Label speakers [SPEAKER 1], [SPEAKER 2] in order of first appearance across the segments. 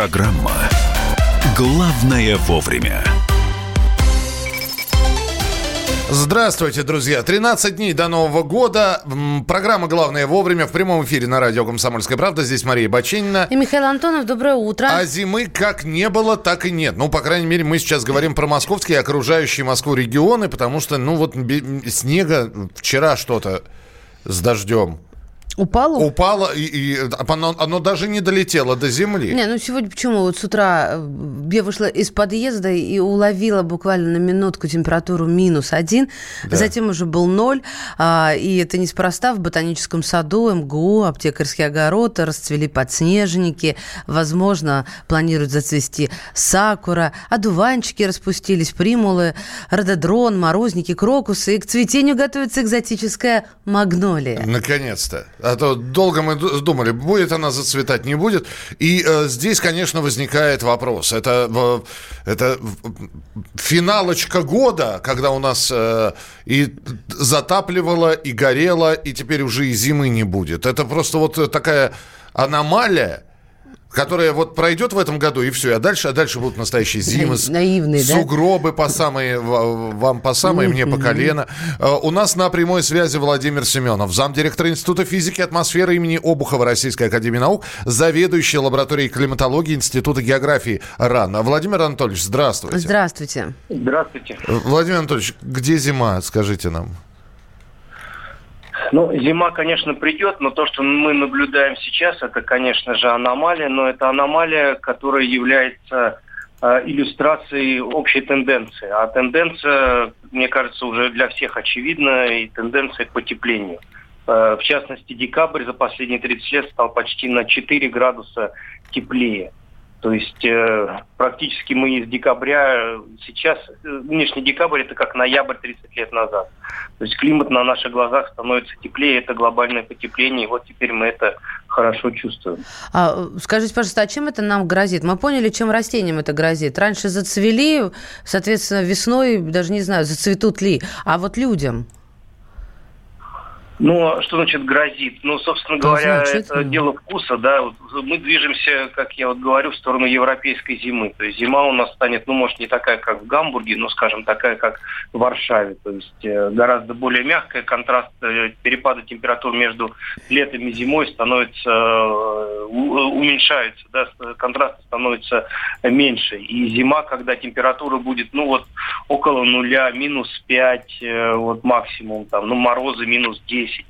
[SPEAKER 1] Программа «Главное вовремя».
[SPEAKER 2] Здравствуйте, друзья. 13 дней до Нового года. Программа «Главное вовремя» в прямом эфире на радио «Комсомольская правда». Здесь Мария Бачинина.
[SPEAKER 3] И Михаил Антонов. Доброе утро.
[SPEAKER 2] А зимы как не было, так и нет. Ну, по крайней мере, мы сейчас говорим про московские и окружающие Москву регионы, потому что, ну, вот снега вчера что-то с дождем
[SPEAKER 3] Упало?
[SPEAKER 2] Упало, и, и оно, оно даже не долетело до земли.
[SPEAKER 3] Не, ну сегодня почему? Вот с утра э, я вышла из подъезда и уловила буквально на минутку температуру минус один, да. затем уже был ноль, а, и это неспроста. В ботаническом саду МГУ, аптекарский огород, расцвели подснежники, возможно, планируют зацвести сакура, одуванчики распустились, примулы, рододрон, морозники, крокусы, и к цветению готовится экзотическая магнолия.
[SPEAKER 2] Наконец-то. А то долго мы думали, будет она зацветать, не будет. И э, здесь, конечно, возникает вопрос. Это, э, это финалочка года, когда у нас э, и затапливало, и горело, и теперь уже и зимы не будет. Это просто вот такая аномалия, которая вот пройдет в этом году, и все. А дальше, а дальше будут настоящие зимы.
[SPEAKER 3] Наивные,
[SPEAKER 2] да? Сугробы по самые, вам по самые, мне по колено. А, у нас на прямой связи Владимир Семенов, замдиректора Института физики и атмосферы имени Обухова Российской Академии Наук, заведующий лабораторией климатологии Института географии РАН. Владимир Анатольевич, здравствуйте.
[SPEAKER 3] Здравствуйте.
[SPEAKER 4] Здравствуйте.
[SPEAKER 2] Владимир Анатольевич, где зима, скажите нам?
[SPEAKER 4] Ну, зима, конечно, придет, но то, что мы наблюдаем сейчас, это, конечно же, аномалия, но это аномалия, которая является э, иллюстрацией общей тенденции. А тенденция, мне кажется, уже для всех очевидна, и тенденция к потеплению. Э, в частности, декабрь за последние 30 лет стал почти на 4 градуса теплее. То есть э, практически мы из декабря сейчас, э, нынешний декабрь это как ноябрь 30 лет назад. То есть климат на наших глазах становится теплее, это глобальное потепление, и вот теперь мы это хорошо чувствуем.
[SPEAKER 3] А, скажите, пожалуйста, а чем это нам грозит? Мы поняли, чем растениям это грозит. Раньше зацвели, соответственно, весной, даже не знаю, зацветут ли. А вот людям?
[SPEAKER 4] Ну, что значит грозит? Ну, собственно говоря, значит, это дело вкуса, да. Вот мы движемся, как я вот говорю, в сторону европейской зимы. То есть зима у нас станет, ну, может, не такая, как в Гамбурге, но, скажем, такая, как в Варшаве. То есть э, гораздо более мягкая. Контраст э, перепада температур между летом и зимой становится, э, уменьшается, да, контраст становится меньше. И зима, когда температура будет, ну, вот около нуля, минус 5, вот максимум, там, ну, морозы минус 10 10,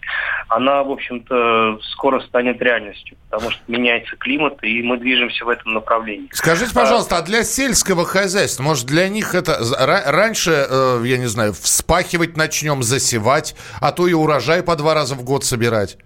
[SPEAKER 4] она, в общем-то, скоро станет реальностью, потому что меняется климат, и мы движемся в этом направлении.
[SPEAKER 2] Скажите, пожалуйста, а для сельского хозяйства, может, для них это раньше, э, я не знаю, вспахивать начнем, засевать, а то и урожай по два раза в год собирать?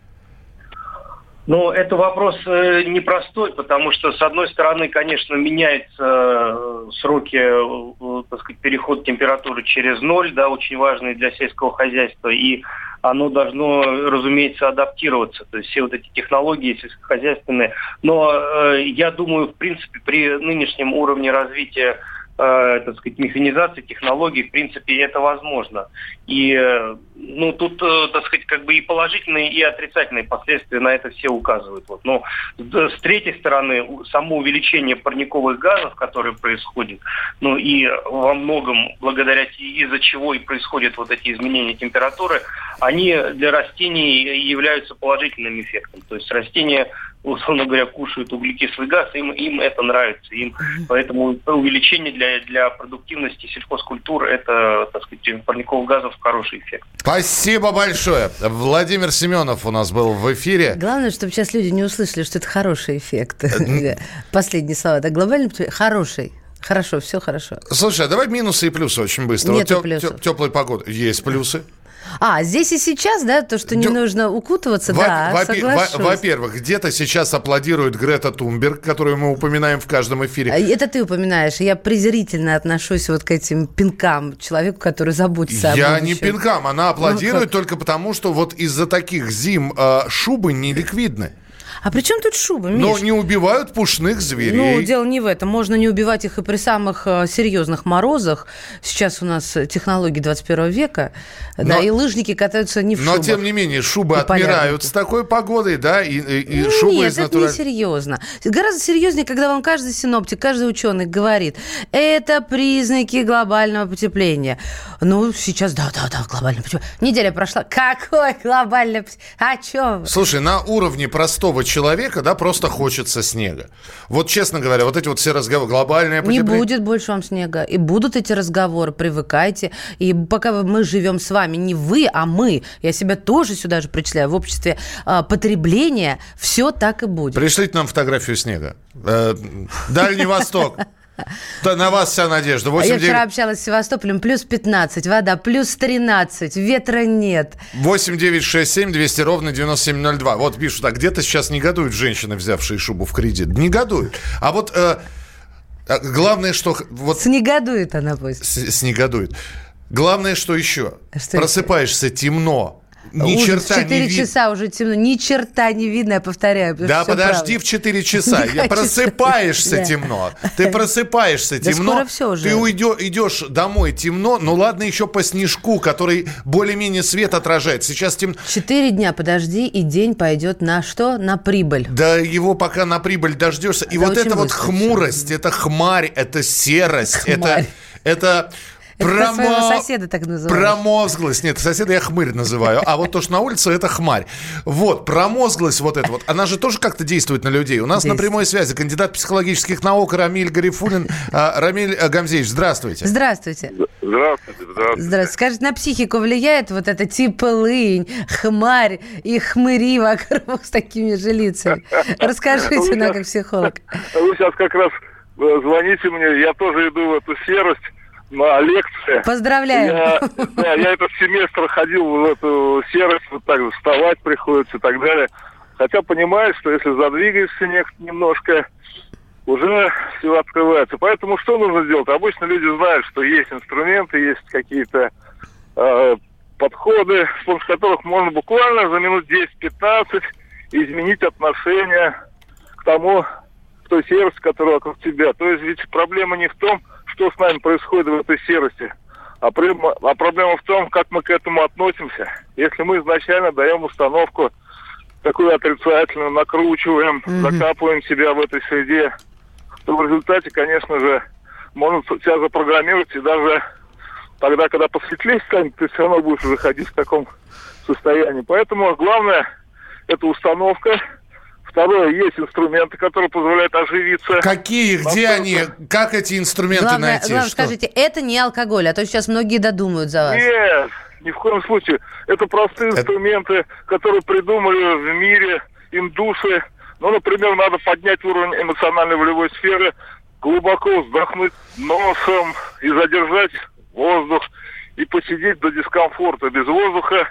[SPEAKER 4] Ну, это вопрос э, непростой, потому что, с одной стороны, конечно, меняются э, сроки, э, так сказать, переход температуры через ноль, да, очень важные для сельского хозяйства, и оно должно, разумеется, адаптироваться. То есть все вот эти технологии сельскохозяйственные. Но э, я думаю, в принципе, при нынешнем уровне развития э, так сказать, механизации, технологий, в принципе, это возможно. И, э, ну, тут, э, так сказать, как бы и положительные, и отрицательные последствия на это все указывают. Вот. Но с третьей стороны, само увеличение парниковых газов, которое происходит, ну, и во многом благодаря из-за чего и происходят вот эти изменения температуры, они для растений являются положительным эффектом. То есть растения условно говоря, кушают углекислый газ, им, им это нравится. Им, поэтому увеличение для, для продуктивности сельхозкультур – это, так сказать, парниковых газов хороший эффект.
[SPEAKER 2] Спасибо большое. Владимир Семенов у нас был в эфире.
[SPEAKER 3] Главное, чтобы сейчас люди не услышали, что это хороший эффект. Э, Последние слова. Да, глобально хороший. Хорошо, все хорошо.
[SPEAKER 2] Слушай, а давай минусы и плюсы очень быстро.
[SPEAKER 3] Нету вот теп- плюсов.
[SPEAKER 2] Теплая погода. Есть плюсы.
[SPEAKER 3] А, здесь и сейчас, да, то, что не Дю... нужно укутываться, во- да, во- соглашусь.
[SPEAKER 2] Во-первых, где-то сейчас аплодирует Грета Тумберг, которую мы упоминаем в каждом эфире. А,
[SPEAKER 3] это ты упоминаешь. Я презрительно отношусь вот к этим пинкам человеку, который заботится
[SPEAKER 2] Я не пинкам, она аплодирует ну, только потому, что вот из-за таких зим э, шубы не ликвидны.
[SPEAKER 3] А при чем тут шуба, Миш?
[SPEAKER 2] Но не убивают пушных зверей.
[SPEAKER 3] Ну, дело не в этом. Можно не убивать их и при самых э, серьезных морозах. Сейчас у нас технологии 21 века, но, да, и лыжники катаются не в
[SPEAKER 2] но,
[SPEAKER 3] шубах.
[SPEAKER 2] Но, тем не менее, шубы отмирают с такой погодой, да, и, и, и шубы
[SPEAKER 3] Нет,
[SPEAKER 2] из
[SPEAKER 3] натураль... это не серьезно. Гораздо серьезнее, когда вам каждый синоптик, каждый ученый говорит, это признаки глобального потепления. Ну, сейчас, да-да-да, глобальное потепление. Неделя прошла. Какое глобальное потепление? О чем?
[SPEAKER 2] Слушай, на уровне простого человека, да, просто хочется снега. Вот, честно говоря, вот эти вот все разговоры, глобальное потепление...
[SPEAKER 3] Не будет больше вам снега. И будут эти разговоры, привыкайте. И пока мы живем с вами, не вы, а мы, я себя тоже сюда же причисляю, в обществе э, потребления, все так и будет.
[SPEAKER 2] Пришлите нам фотографию снега. Э, Дальний Восток. Да, на вас вся надежда.
[SPEAKER 3] 8, Я 9... вчера общалась с Севастополем. Плюс 15, вода плюс 13, ветра нет.
[SPEAKER 2] 8 9 6 7 200 ровно 9702. Вот пишут, а где-то сейчас негодуют женщины, взявшие шубу в кредит. Негодуют. А вот э, а главное, что... Вот,
[SPEAKER 3] снегодует она пусть.
[SPEAKER 2] С, снегодует. Главное, что еще? Что Просыпаешься это? темно ни
[SPEAKER 3] Ужас,
[SPEAKER 2] черта
[SPEAKER 3] 4
[SPEAKER 2] не видно.
[SPEAKER 3] часа уже темно, ни черта не видно, я повторяю.
[SPEAKER 2] Да подожди правда. в 4 часа, я просыпаешься темно, ты просыпаешься темно, ты уйдешь, идешь домой темно, ну ладно еще по снежку, который более-менее свет отражает. Сейчас темно.
[SPEAKER 3] Четыре дня подожди, и день пойдет на что? На прибыль.
[SPEAKER 2] Да его пока на прибыль дождешься. И вот эта вот хмурость, это хмарь, это серость, это... Это
[SPEAKER 3] Промо... соседа так называют.
[SPEAKER 2] Промозглость. Нет, соседа я хмырь называю. А вот то, что на улице, это хмарь. Вот, промозглость вот эта вот. Она же тоже как-то действует на людей. У нас на прямой связи кандидат психологических наук Рамиль Гарифулин. А, Рамиль Гамзеевич, здравствуйте.
[SPEAKER 3] Здравствуйте.
[SPEAKER 5] Здравствуйте, здравствуйте.
[SPEAKER 3] Здравствуйте. Скажите, на психику влияет вот это типа лынь, хмарь и хмыри вокруг с такими же лицами? Расскажите нам, как психолог.
[SPEAKER 5] Вы сейчас как раз э, звоните мне, я тоже иду в эту серость на лекции.
[SPEAKER 3] Поздравляю.
[SPEAKER 5] Я, да, я этот семестр ходил в эту серость, вот так вставать приходится и так далее. Хотя понимаю, что если задвигаешься немножко, уже все открывается. Поэтому что нужно делать? Обычно люди знают, что есть инструменты, есть какие-то э, подходы, с помощью которых можно буквально за минут 10-15 изменить отношение к тому, к той серости, которая вокруг тебя. То есть ведь проблема не в том, что с нами происходит в этой серости. А, проблема, а проблема в том, как мы к этому относимся. Если мы изначально даем установку такую отрицательную, накручиваем, mm-hmm. закапываем себя в этой среде, то в результате, конечно же, можно себя запрограммировать, и даже тогда, когда посветлее станет, ты все равно будешь уже ходить в таком состоянии. Поэтому главное – это установка, Второе, есть инструменты, которые позволяют оживиться.
[SPEAKER 2] Какие? Где они? Как эти инструменты
[SPEAKER 3] главное,
[SPEAKER 2] найти?
[SPEAKER 3] Главное, скажите, это не алкоголь, а то сейчас многие додумают за вас.
[SPEAKER 5] Нет, ни в коем случае. Это простые это... инструменты, которые придумали в мире индусы. Ну, например, надо поднять уровень эмоциональной волевой сферы, глубоко вздохнуть носом и задержать воздух, и посидеть до дискомфорта без воздуха,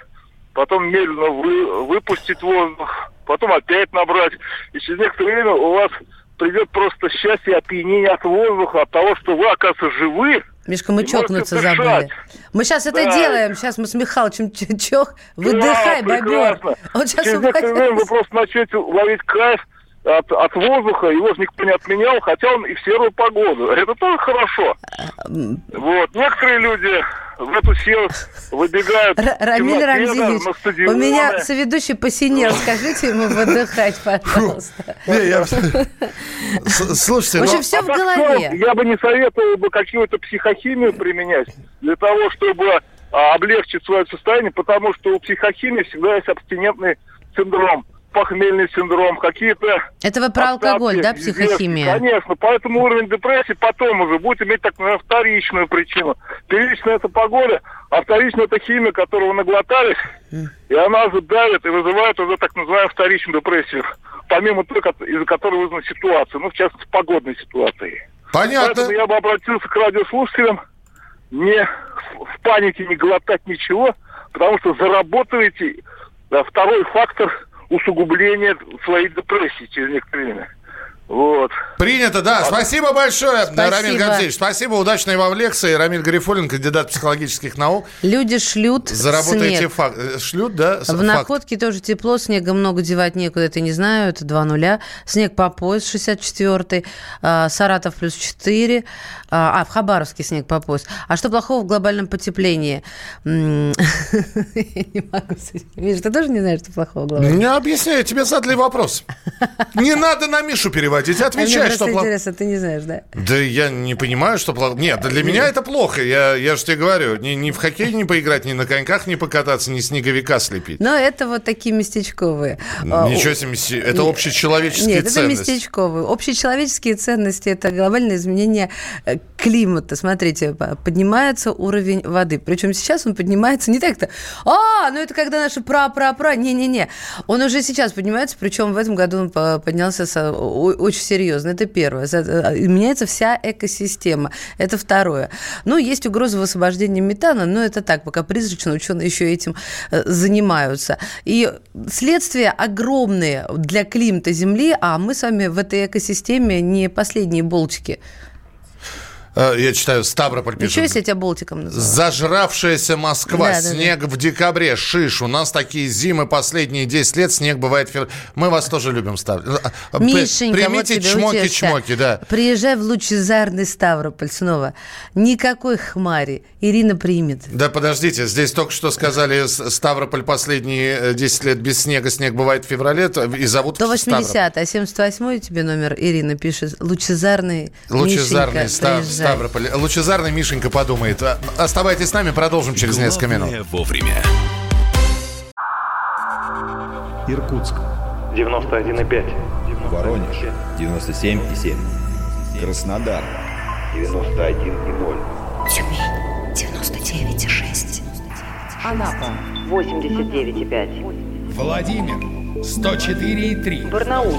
[SPEAKER 5] потом медленно вы, выпустить воздух, потом опять набрать. И через некоторое время у вас придет просто счастье, опьянение от воздуха, от того, что вы, оказывается, живы.
[SPEAKER 3] Мишка, мы чокнуться забыли. Мы сейчас это делаем. Сейчас мы с Михалычем чох. Выдыхай, да, бобер.
[SPEAKER 5] Вот сейчас Через некоторое время вы просто начнете ловить кайф от, от воздуха, его же никто не отменял, хотя он и в серую погоду. Это тоже хорошо. Вот. Некоторые люди в эту силу выбегают.
[SPEAKER 3] Рамиль Рамзилевич, у меня соведущий посинел. Скажите ему выдыхать, пожалуйста.
[SPEAKER 2] Слушайте,
[SPEAKER 3] в общем, все в голове.
[SPEAKER 5] Я бы не советовал бы какую-то психохимию применять для того, чтобы а, облегчить свое состояние, потому что у психохимии всегда есть абстинентный синдром похмельный синдром, какие-то...
[SPEAKER 3] Это вы про остатки, алкоголь, да, психохимия?
[SPEAKER 5] Конечно, поэтому уровень депрессии потом уже будет иметь так называемую вторичную причину. Первичная это погода, а вторичная это химия, которую вы наглотались, mm. и она же давит и вызывает уже так называемую вторичную депрессию, помимо той, из-за которой вызвана ситуация, ну, в частности, погодной ситуации.
[SPEAKER 2] Понятно.
[SPEAKER 5] Поэтому я бы обратился к радиослушателям, не в панике не глотать ничего, потому что заработаете да, второй фактор – усугубление своей депрессии через некоторое время. Вот.
[SPEAKER 2] Принято, да. Спасибо большое,
[SPEAKER 3] Спасибо.
[SPEAKER 2] Рамиль Гамзеевич. Спасибо, удачной вам лекции. Рамиль Гарифулин, кандидат психологических наук.
[SPEAKER 3] Люди шлют
[SPEAKER 2] Заработаете
[SPEAKER 3] снег.
[SPEAKER 2] факт. э, Шлют, да?
[SPEAKER 3] В
[SPEAKER 2] факт.
[SPEAKER 3] находке тоже тепло, снега много девать некуда, это не знаю, это 2 нуля. Снег по пояс 64 а, Саратов плюс 4, а, а, в Хабаровске снег по пояс. А что плохого в глобальном потеплении? Я не могу с этим. Миша, ты тоже не знаешь, что плохого в глобальном?
[SPEAKER 2] Не объясняю, тебе задали вопрос. Не надо на Мишу переводить,
[SPEAKER 3] А мне
[SPEAKER 2] отвечай,
[SPEAKER 3] просто
[SPEAKER 2] что плохо.
[SPEAKER 3] интересно, ты не знаешь, да?
[SPEAKER 2] Да я не понимаю, что плохо. Нет, для меня это плохо. Я, я же тебе говорю, ни, ни в хоккей не поиграть, ни на коньках не покататься, ни снеговика слепить.
[SPEAKER 3] Но это вот такие местечковые. А,
[SPEAKER 2] Ничего себе, это общечеловеческие
[SPEAKER 3] Нет, это
[SPEAKER 2] ценности.
[SPEAKER 3] местечковые. Общечеловеческие ценности – это глобальное изменение э, климата. Смотрите, по- поднимается уровень воды. Причем сейчас он поднимается не так-то, а, ну это когда наши пра-пра-пра. Не-не-не. Он уже сейчас поднимается, причем в этом году он по- поднялся со- очень серьезно. Это первое. Э, Меняется вся экосистема. Это второе. Ну, есть угроза высвобождения метана, но это так, пока призрачно ученые еще этим э, занимаются. И следствия огромные для климата Земли, а мы с вами в этой экосистеме не последние болтики.
[SPEAKER 2] Э, Я читаю, Ставрополь
[SPEAKER 3] Ничего,
[SPEAKER 2] пишет.
[SPEAKER 3] если я тебя болтиком называю.
[SPEAKER 2] Зажравшаяся Москва,
[SPEAKER 3] Да, да,
[SPEAKER 2] снег в декабре, шиш. У нас такие зимы последние 10 лет, снег бывает. Мы вас тоже любим ставить.
[SPEAKER 3] Мишенька, вот
[SPEAKER 2] Примите
[SPEAKER 3] тебе
[SPEAKER 2] чмоки-чмоки, да.
[SPEAKER 3] Приезжай в лучезарный Ставрополь снова. Никакой хмари. Ирина примет.
[SPEAKER 2] Да подождите, здесь только что сказали, Ставрополь последние э, 10 лет без снега, снег бывает в феврале, и зовут
[SPEAKER 3] 180
[SPEAKER 2] Ставрополь.
[SPEAKER 3] а 78 тебе номер Ирина пишет. Лучезарный
[SPEAKER 2] Лучезарный
[SPEAKER 3] Мишенька,
[SPEAKER 2] Ста-
[SPEAKER 3] приезжай.
[SPEAKER 2] Ставрополь. Лучезарный Мишенька подумает. А, Оставайтесь с нами, продолжим через несколько минут.
[SPEAKER 1] Главное вовремя.
[SPEAKER 6] Иркутск.
[SPEAKER 7] 91,5.
[SPEAKER 8] Воронеж 97,7. Краснодар
[SPEAKER 7] 91,0.
[SPEAKER 9] Тюмень 99,6.
[SPEAKER 10] Анапа 89,5.
[SPEAKER 11] Владимир 104,3.
[SPEAKER 10] Барнаул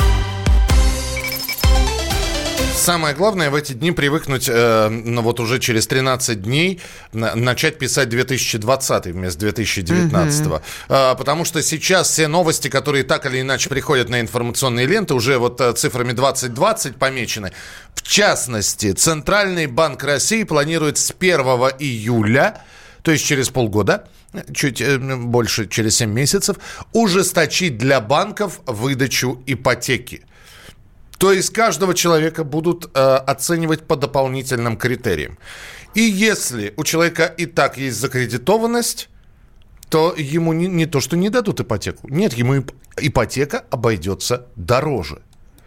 [SPEAKER 2] Самое главное в эти дни привыкнуть, э, ну вот уже через 13 дней на- начать писать 2020 вместо 2019. Э, потому что сейчас все новости, которые так или иначе приходят на информационные ленты, уже вот э, цифрами 2020 помечены. В частности, Центральный банк России планирует с 1 июля, то есть через полгода, чуть э, больше, через 7 месяцев, ужесточить для банков выдачу ипотеки. То есть каждого человека будут э, оценивать по дополнительным критериям. И если у человека и так есть закредитованность, то ему не, не то, что не дадут ипотеку. Нет, ему ип- ипотека обойдется дороже.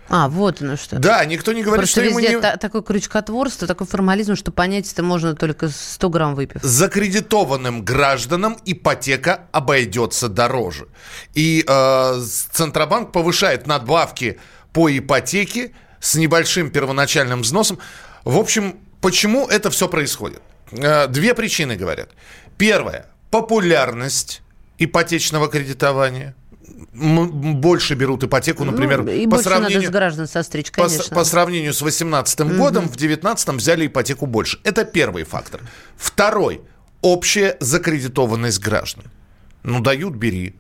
[SPEAKER 3] А, вот оно что.
[SPEAKER 2] Да, никто не говорит,
[SPEAKER 3] Просто
[SPEAKER 2] что ему не...
[SPEAKER 3] та- такое крючкотворство, такой формализм, что понять это можно только 100 грамм выпив.
[SPEAKER 2] закредитованным гражданам ипотека обойдется дороже. И э, Центробанк повышает надбавки по ипотеке с небольшим первоначальным взносом. В общем, почему это все происходит? Э, две причины говорят. Первая – популярность ипотечного кредитования. Больше берут ипотеку, например,
[SPEAKER 3] ну, и
[SPEAKER 2] по сравнению...
[SPEAKER 3] надо с граждан состричь,
[SPEAKER 2] По,
[SPEAKER 3] конечно.
[SPEAKER 2] по сравнению с 2018 годом, в 2019 взяли ипотеку больше. Это первый фактор. Второй – общая закредитованность граждан. Ну, дают – бери.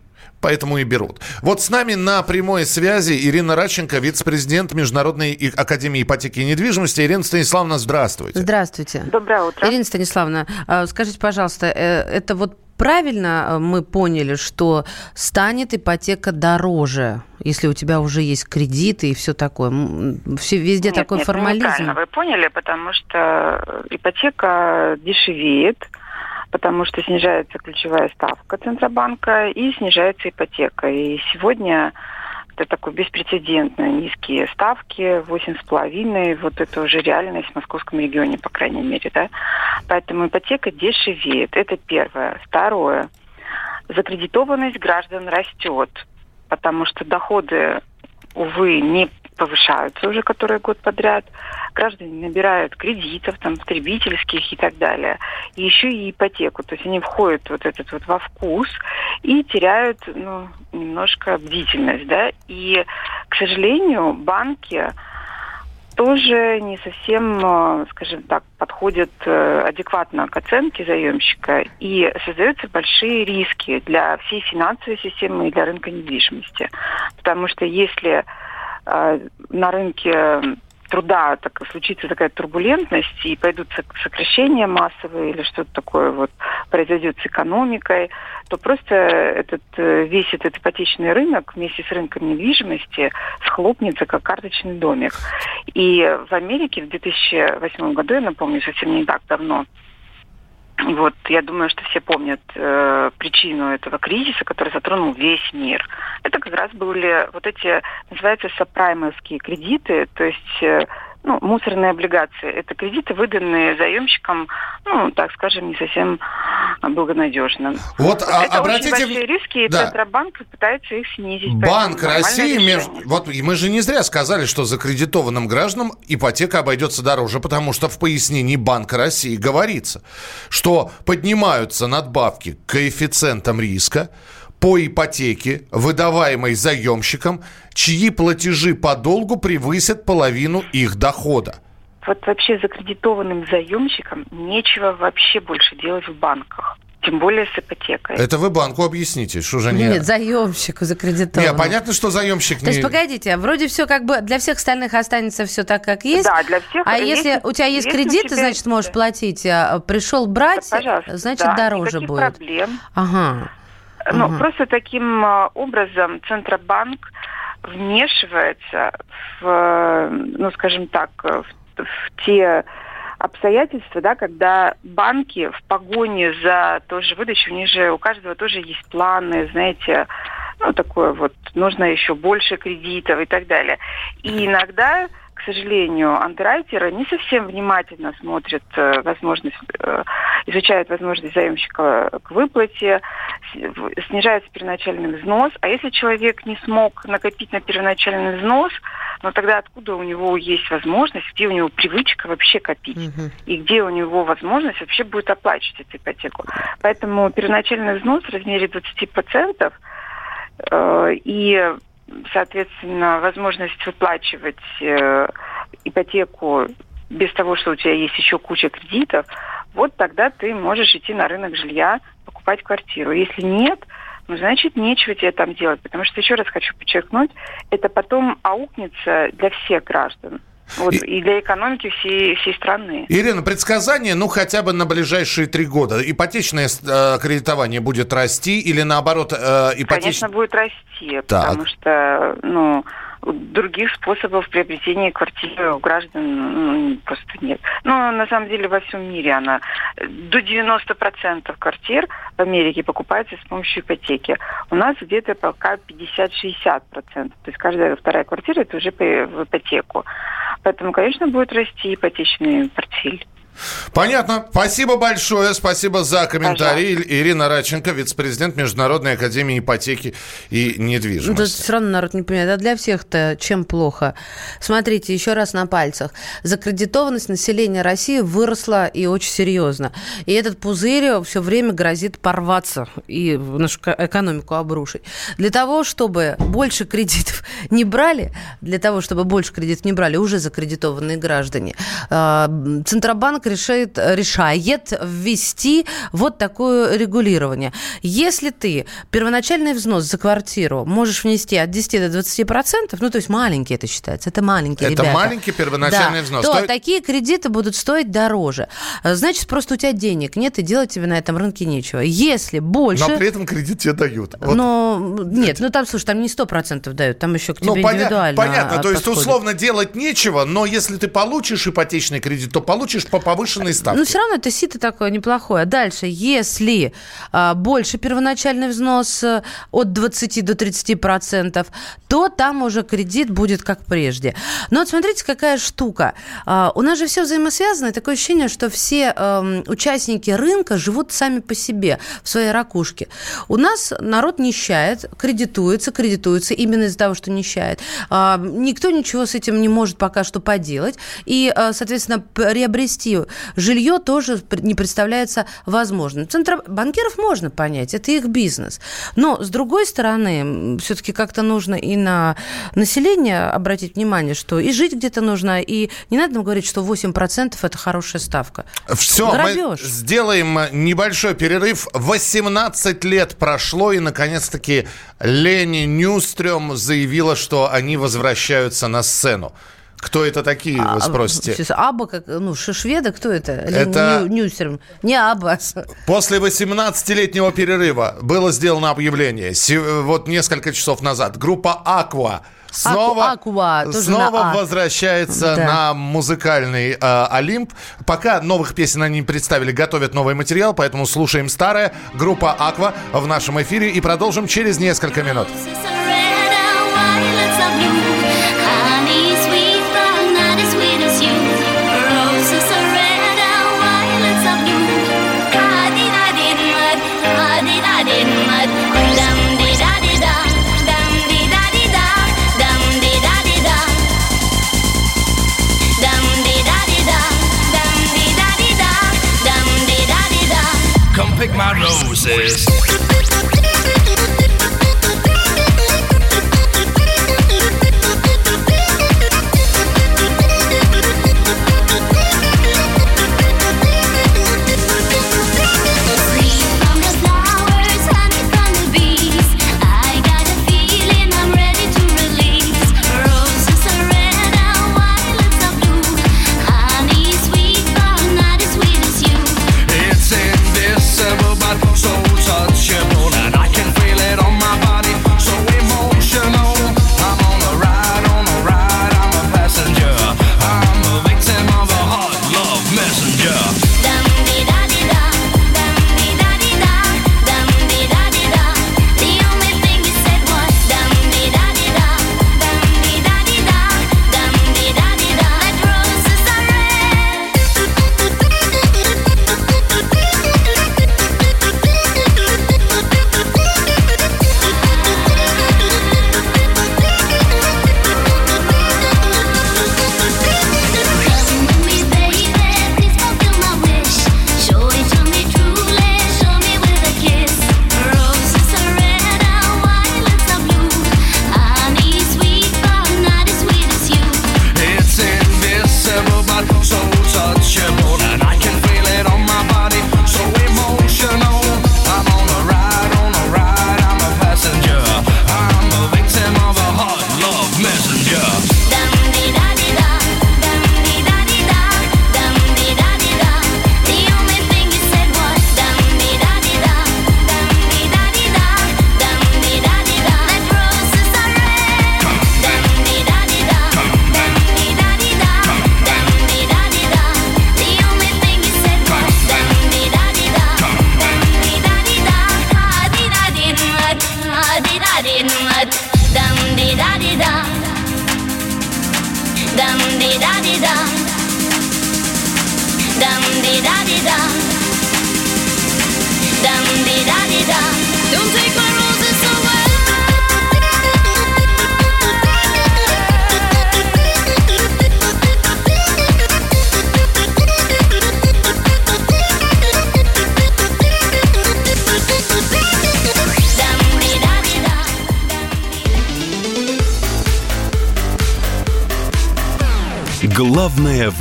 [SPEAKER 2] Поэтому и берут. Вот с нами на прямой связи Ирина Радченко, вице-президент Международной академии ипотеки и недвижимости. Ирина Станиславовна, здравствуйте.
[SPEAKER 3] Здравствуйте.
[SPEAKER 10] Доброе утро.
[SPEAKER 3] Ирина Станиславовна, а, скажите, пожалуйста, э, это вот правильно э, мы поняли, что станет ипотека дороже, если у тебя уже есть кредиты и все такое? Все, везде
[SPEAKER 10] Нет,
[SPEAKER 3] такой
[SPEAKER 10] нет,
[SPEAKER 3] формализм.
[SPEAKER 10] неправильно вы поняли, потому что ипотека дешевеет, потому что снижается ключевая ставка Центробанка и снижается ипотека. И сегодня это такой беспрецедентно низкие ставки, 8,5, вот это уже реальность в московском регионе, по крайней мере, да. Поэтому ипотека дешевеет, это первое. Второе, закредитованность граждан растет, потому что доходы увы, не, повышаются уже который год подряд. Граждане набирают кредитов, там, потребительских и так далее. И еще и ипотеку. То есть они входят вот этот вот во вкус и теряют, ну, немножко бдительность, да. И, к сожалению, банки тоже не совсем, э, скажем так, подходят э, адекватно к оценке заемщика и создаются большие риски для всей финансовой системы и для рынка недвижимости. Потому что если на рынке труда так, случится такая турбулентность и пойдут сокращения массовые или что-то такое вот произойдет с экономикой, то просто этот, э, весь этот ипотечный рынок вместе с рынком недвижимости схлопнется как карточный домик. И в Америке в 2008 году, я напомню, совсем не так давно, вот, я думаю, что все помнят э, причину этого кризиса, который затронул весь мир. Это как раз были вот эти, называются сопраймовские кредиты, то есть э, ну, мусорные облигации. Это кредиты, выданные заемщикам, ну, так скажем, не совсем благонадежно.
[SPEAKER 2] Вот, а,
[SPEAKER 10] это
[SPEAKER 2] обратите...
[SPEAKER 10] очень большие риски, и
[SPEAKER 2] да.
[SPEAKER 10] Центробанк пытается их снизить.
[SPEAKER 2] Банк России, между... вот мы же не зря сказали, что закредитованным гражданам ипотека обойдется дороже, потому что в пояснении Банка России говорится, что поднимаются надбавки к коэффициентам риска, по ипотеке, выдаваемой заемщикам, чьи платежи по долгу превысят половину их дохода.
[SPEAKER 10] Вот вообще закредитованным заемщикам нечего вообще больше делать в банках. Тем более с ипотекой.
[SPEAKER 2] Это вы банку объясните, что же не...
[SPEAKER 3] Нет, заемщику закредитованному.
[SPEAKER 2] Нет, понятно, что заемщик
[SPEAKER 3] не... То есть, погодите, вроде все как бы для всех остальных останется все так, как есть.
[SPEAKER 10] Да, для всех.
[SPEAKER 3] А если есть, у тебя есть кредит, ты, значит, можешь платить. А пришел брать, да, значит,
[SPEAKER 10] да,
[SPEAKER 3] дороже будет.
[SPEAKER 10] проблем.
[SPEAKER 3] Ага.
[SPEAKER 10] Ну,
[SPEAKER 3] Ага.
[SPEAKER 10] просто таким а, образом Центробанк вмешивается в, ну, скажем так, в, в те обстоятельства, да, когда банки в погоне за тоже выдачей, у них же у каждого тоже есть планы, знаете, ну, такое вот, нужно еще больше кредитов и так далее. И иногда сожалению, андеррайтеры не совсем внимательно смотрят э, возможность, э, изучают возможность заемщика к выплате, снижается первоначальный взнос. А если человек не смог накопить на первоначальный взнос, ну тогда откуда у него есть возможность, где у него привычка вообще копить? И где у него возможность вообще будет оплачивать эту ипотеку? Поэтому первоначальный взнос в размере 20% э, и соответственно, возможность выплачивать э, ипотеку без того, что у тебя есть еще куча кредитов, вот тогда ты можешь идти на рынок жилья, покупать квартиру. Если нет, ну, значит, нечего тебе там делать. Потому что, еще раз хочу подчеркнуть, это потом аукнется для всех граждан. Вот, и... и для экономики всей, всей страны.
[SPEAKER 2] Ирина, предсказание, ну, хотя бы на ближайшие три года. Ипотечное э, кредитование будет расти или, наоборот, э, ипотечное...
[SPEAKER 10] Конечно, будет расти,
[SPEAKER 2] Так.
[SPEAKER 10] потому что, ну, других способов приобретения квартиры у граждан ну, просто нет. Но на самом деле во всем мире она до 90% квартир в Америке покупается с помощью ипотеки. У нас где-то пока 50-60%. То есть каждая вторая квартира это уже в ипотеку. Поэтому, конечно, будет расти ипотечный портфель.
[SPEAKER 2] Понятно. Спасибо большое. Спасибо за комментарий. Ирина Радченко, вице-президент Международной академии ипотеки и
[SPEAKER 3] Ну,
[SPEAKER 2] недвижимости.
[SPEAKER 3] тут все равно народ не понимает. А для всех-то чем плохо? Смотрите, еще раз на пальцах. Закредитованность населения России выросла и очень серьезно. И этот пузырь все время грозит порваться и нашу ко- экономику обрушить. Для того, чтобы больше кредитов не брали, для того, чтобы больше кредитов не брали уже закредитованные граждане, э, Центробанк решает, решает ввести вот такое регулирование. Если ты первоначальный взнос за квартиру можешь внести от 10 до 20 процентов, ну, то есть маленький это считается, это маленький,
[SPEAKER 2] Это
[SPEAKER 3] ребята.
[SPEAKER 2] маленький первоначальный
[SPEAKER 3] Да,
[SPEAKER 2] взнос.
[SPEAKER 3] То
[SPEAKER 2] То-
[SPEAKER 3] такие кредиты будут стоить дороже. Значит, просто у тебя денег нет, и делать тебе на этом рынке нечего. Если больше...
[SPEAKER 2] Но при этом кредит тебе дают. Вот.
[SPEAKER 3] Но нет, ну там, слушай, там не сто процентов дают, там еще к тебе
[SPEAKER 2] Ну, поня-
[SPEAKER 3] индивидуально
[SPEAKER 2] понятно. То есть,
[SPEAKER 3] подходит.
[SPEAKER 2] условно, делать нечего, но если ты получишь ипотечный кредит, то получишь по повышенные ставки.
[SPEAKER 3] Но все равно это сито такое неплохое. Дальше, если а, больше первоначальный взнос э, от 20 до 30 процентов, то там уже кредит будет как прежде. Но вот смотрите, какая штука. А, у нас же все взаимосвязано, и такое ощущение, что все эм, участники рынка живут сами по себе, в своей ракушке. У нас народ нищает, кредитуется, кредитуется именно из-за того, что нищает. А, никто ничего с этим не может пока что поделать. И, а, соответственно, приобрести жилье тоже не представляется возможным. Центробанкиров можно понять, это их бизнес. Но, с другой стороны, все-таки как-то нужно и на население обратить внимание, что и жить где-то нужно, и не надо нам говорить, что 8% это хорошая ставка.
[SPEAKER 2] Все,
[SPEAKER 3] Грабеж.
[SPEAKER 2] мы сделаем небольшой перерыв. 18 лет прошло, и, наконец-таки, Лени Нюстрем заявила, что они возвращаются на сцену. Кто это такие, вы спросите?
[SPEAKER 3] Сейчас, Аба, как, ну, ш- шведа, кто это?
[SPEAKER 2] Это-
[SPEAKER 3] Ню- Нюсерм. Не Аба.
[SPEAKER 2] После 18-летнего перерыва было сделано объявление. Вот несколько часов назад. Группа Aqua снова,
[SPEAKER 3] тоже
[SPEAKER 2] снова
[SPEAKER 3] на А.
[SPEAKER 2] возвращается
[SPEAKER 3] Да.
[SPEAKER 2] на музыкальный э, Олимп. Пока новых песен они не представили, готовят новый материал, поэтому слушаем старое. Группа Aqua в нашем эфире и продолжим через несколько минут.
[SPEAKER 11] Roses.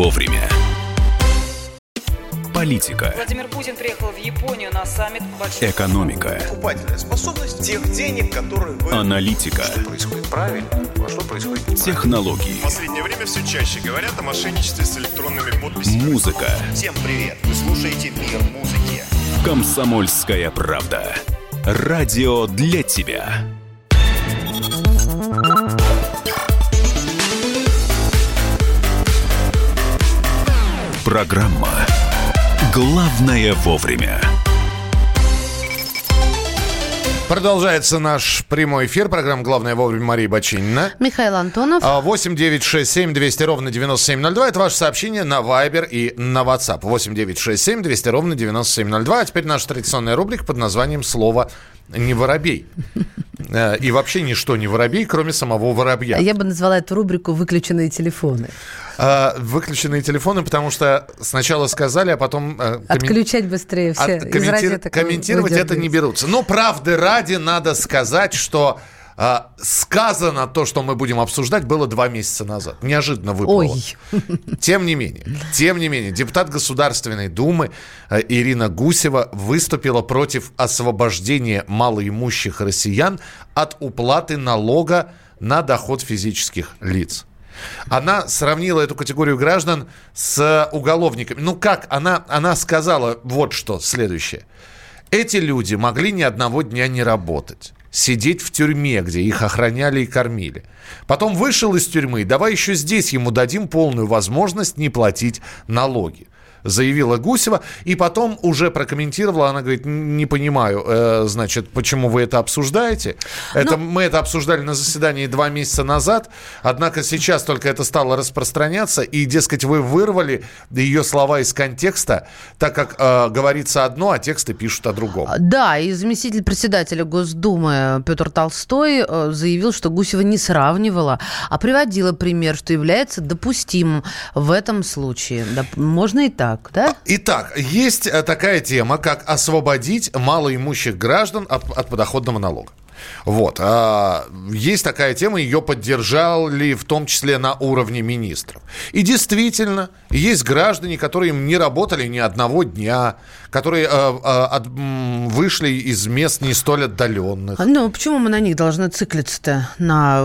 [SPEAKER 1] Вовремя. Политика,
[SPEAKER 12] Владимир Путин приехал в Японию на саммит большой...
[SPEAKER 1] экономика,
[SPEAKER 13] Покупательная способность тех денег, которые вы...
[SPEAKER 1] аналитика,
[SPEAKER 13] Что происходит правильно, а что происходит неправильно.
[SPEAKER 1] технологии,
[SPEAKER 14] В последнее время все чаще говорят о мошенничестве с электронными подписями.
[SPEAKER 1] музыка.
[SPEAKER 13] Всем привет! Вы слушаете «Мир музыки».
[SPEAKER 1] Комсомольская правда. Радио для тебя. Программа «Главное вовремя».
[SPEAKER 2] Продолжается наш прямой эфир. Программа «Главное вовремя» Марии Бочинина.
[SPEAKER 3] Михаил Антонов.
[SPEAKER 2] А, 8 9 6 7 200 ровно 9702. Это ваше сообщение на Viber и на WhatsApp. 8 9 6 7 200 ровно 9702. А теперь наша традиционная рубрика под названием «Слово не воробей». Э, И вообще ничто не воробей, кроме самого воробья.
[SPEAKER 3] Я бы назвала эту рубрику «Выключенные телефоны».
[SPEAKER 2] А, Выключенные телефоны, потому что сначала сказали, а потом... э,
[SPEAKER 3] Отключать быстрее все
[SPEAKER 2] комментировать это не берутся. Но правды ради надо сказать, что а, сказано то, что мы будем обсуждать, было два месяца назад. Неожиданно выпало.
[SPEAKER 3] Ой.
[SPEAKER 2] Тем не менее, тем не менее, депутат Государственной Думы э, Ирина Гусева выступила против освобождения малоимущих россиян от уплаты налога на доход физических лиц. Она сравнила эту категорию граждан с уголовниками. Ну как? Она, она сказала вот что следующее. Эти люди могли ни одного дня не работать. Сидеть в тюрьме, где их охраняли и кормили. Потом вышел из тюрьмы, давай еще здесь ему дадим полную возможность не платить налоги заявила Гусева, и потом уже прокомментировала, она говорит, «Н- не понимаю, э, значит, почему вы это обсуждаете. Это, Мы это обсуждали на заседании два месяца назад, однако сейчас только это стало распространяться, и, дескать, вы вырвали ее слова из контекста, так как э, говорится одно, а тексты пишут о другом.
[SPEAKER 3] Да, и заместитель председателя Госдумы Петр Толстой э, заявил, что Гусева не сравнивала, а приводила пример, что является допустимым в этом случае. Да, можно и так, да?
[SPEAKER 2] Итак, есть э, такая тема, как освободить малоимущих граждан от, от подоходного налога. Вот. а, есть такая тема, ее поддержали в том числе на уровне министров. И действительно, есть граждане, которые не работали ни одного дня, которые э, э, от- вышли из мест не столь отдаленных.
[SPEAKER 3] Ну, почему мы на них должны циклиться-то? На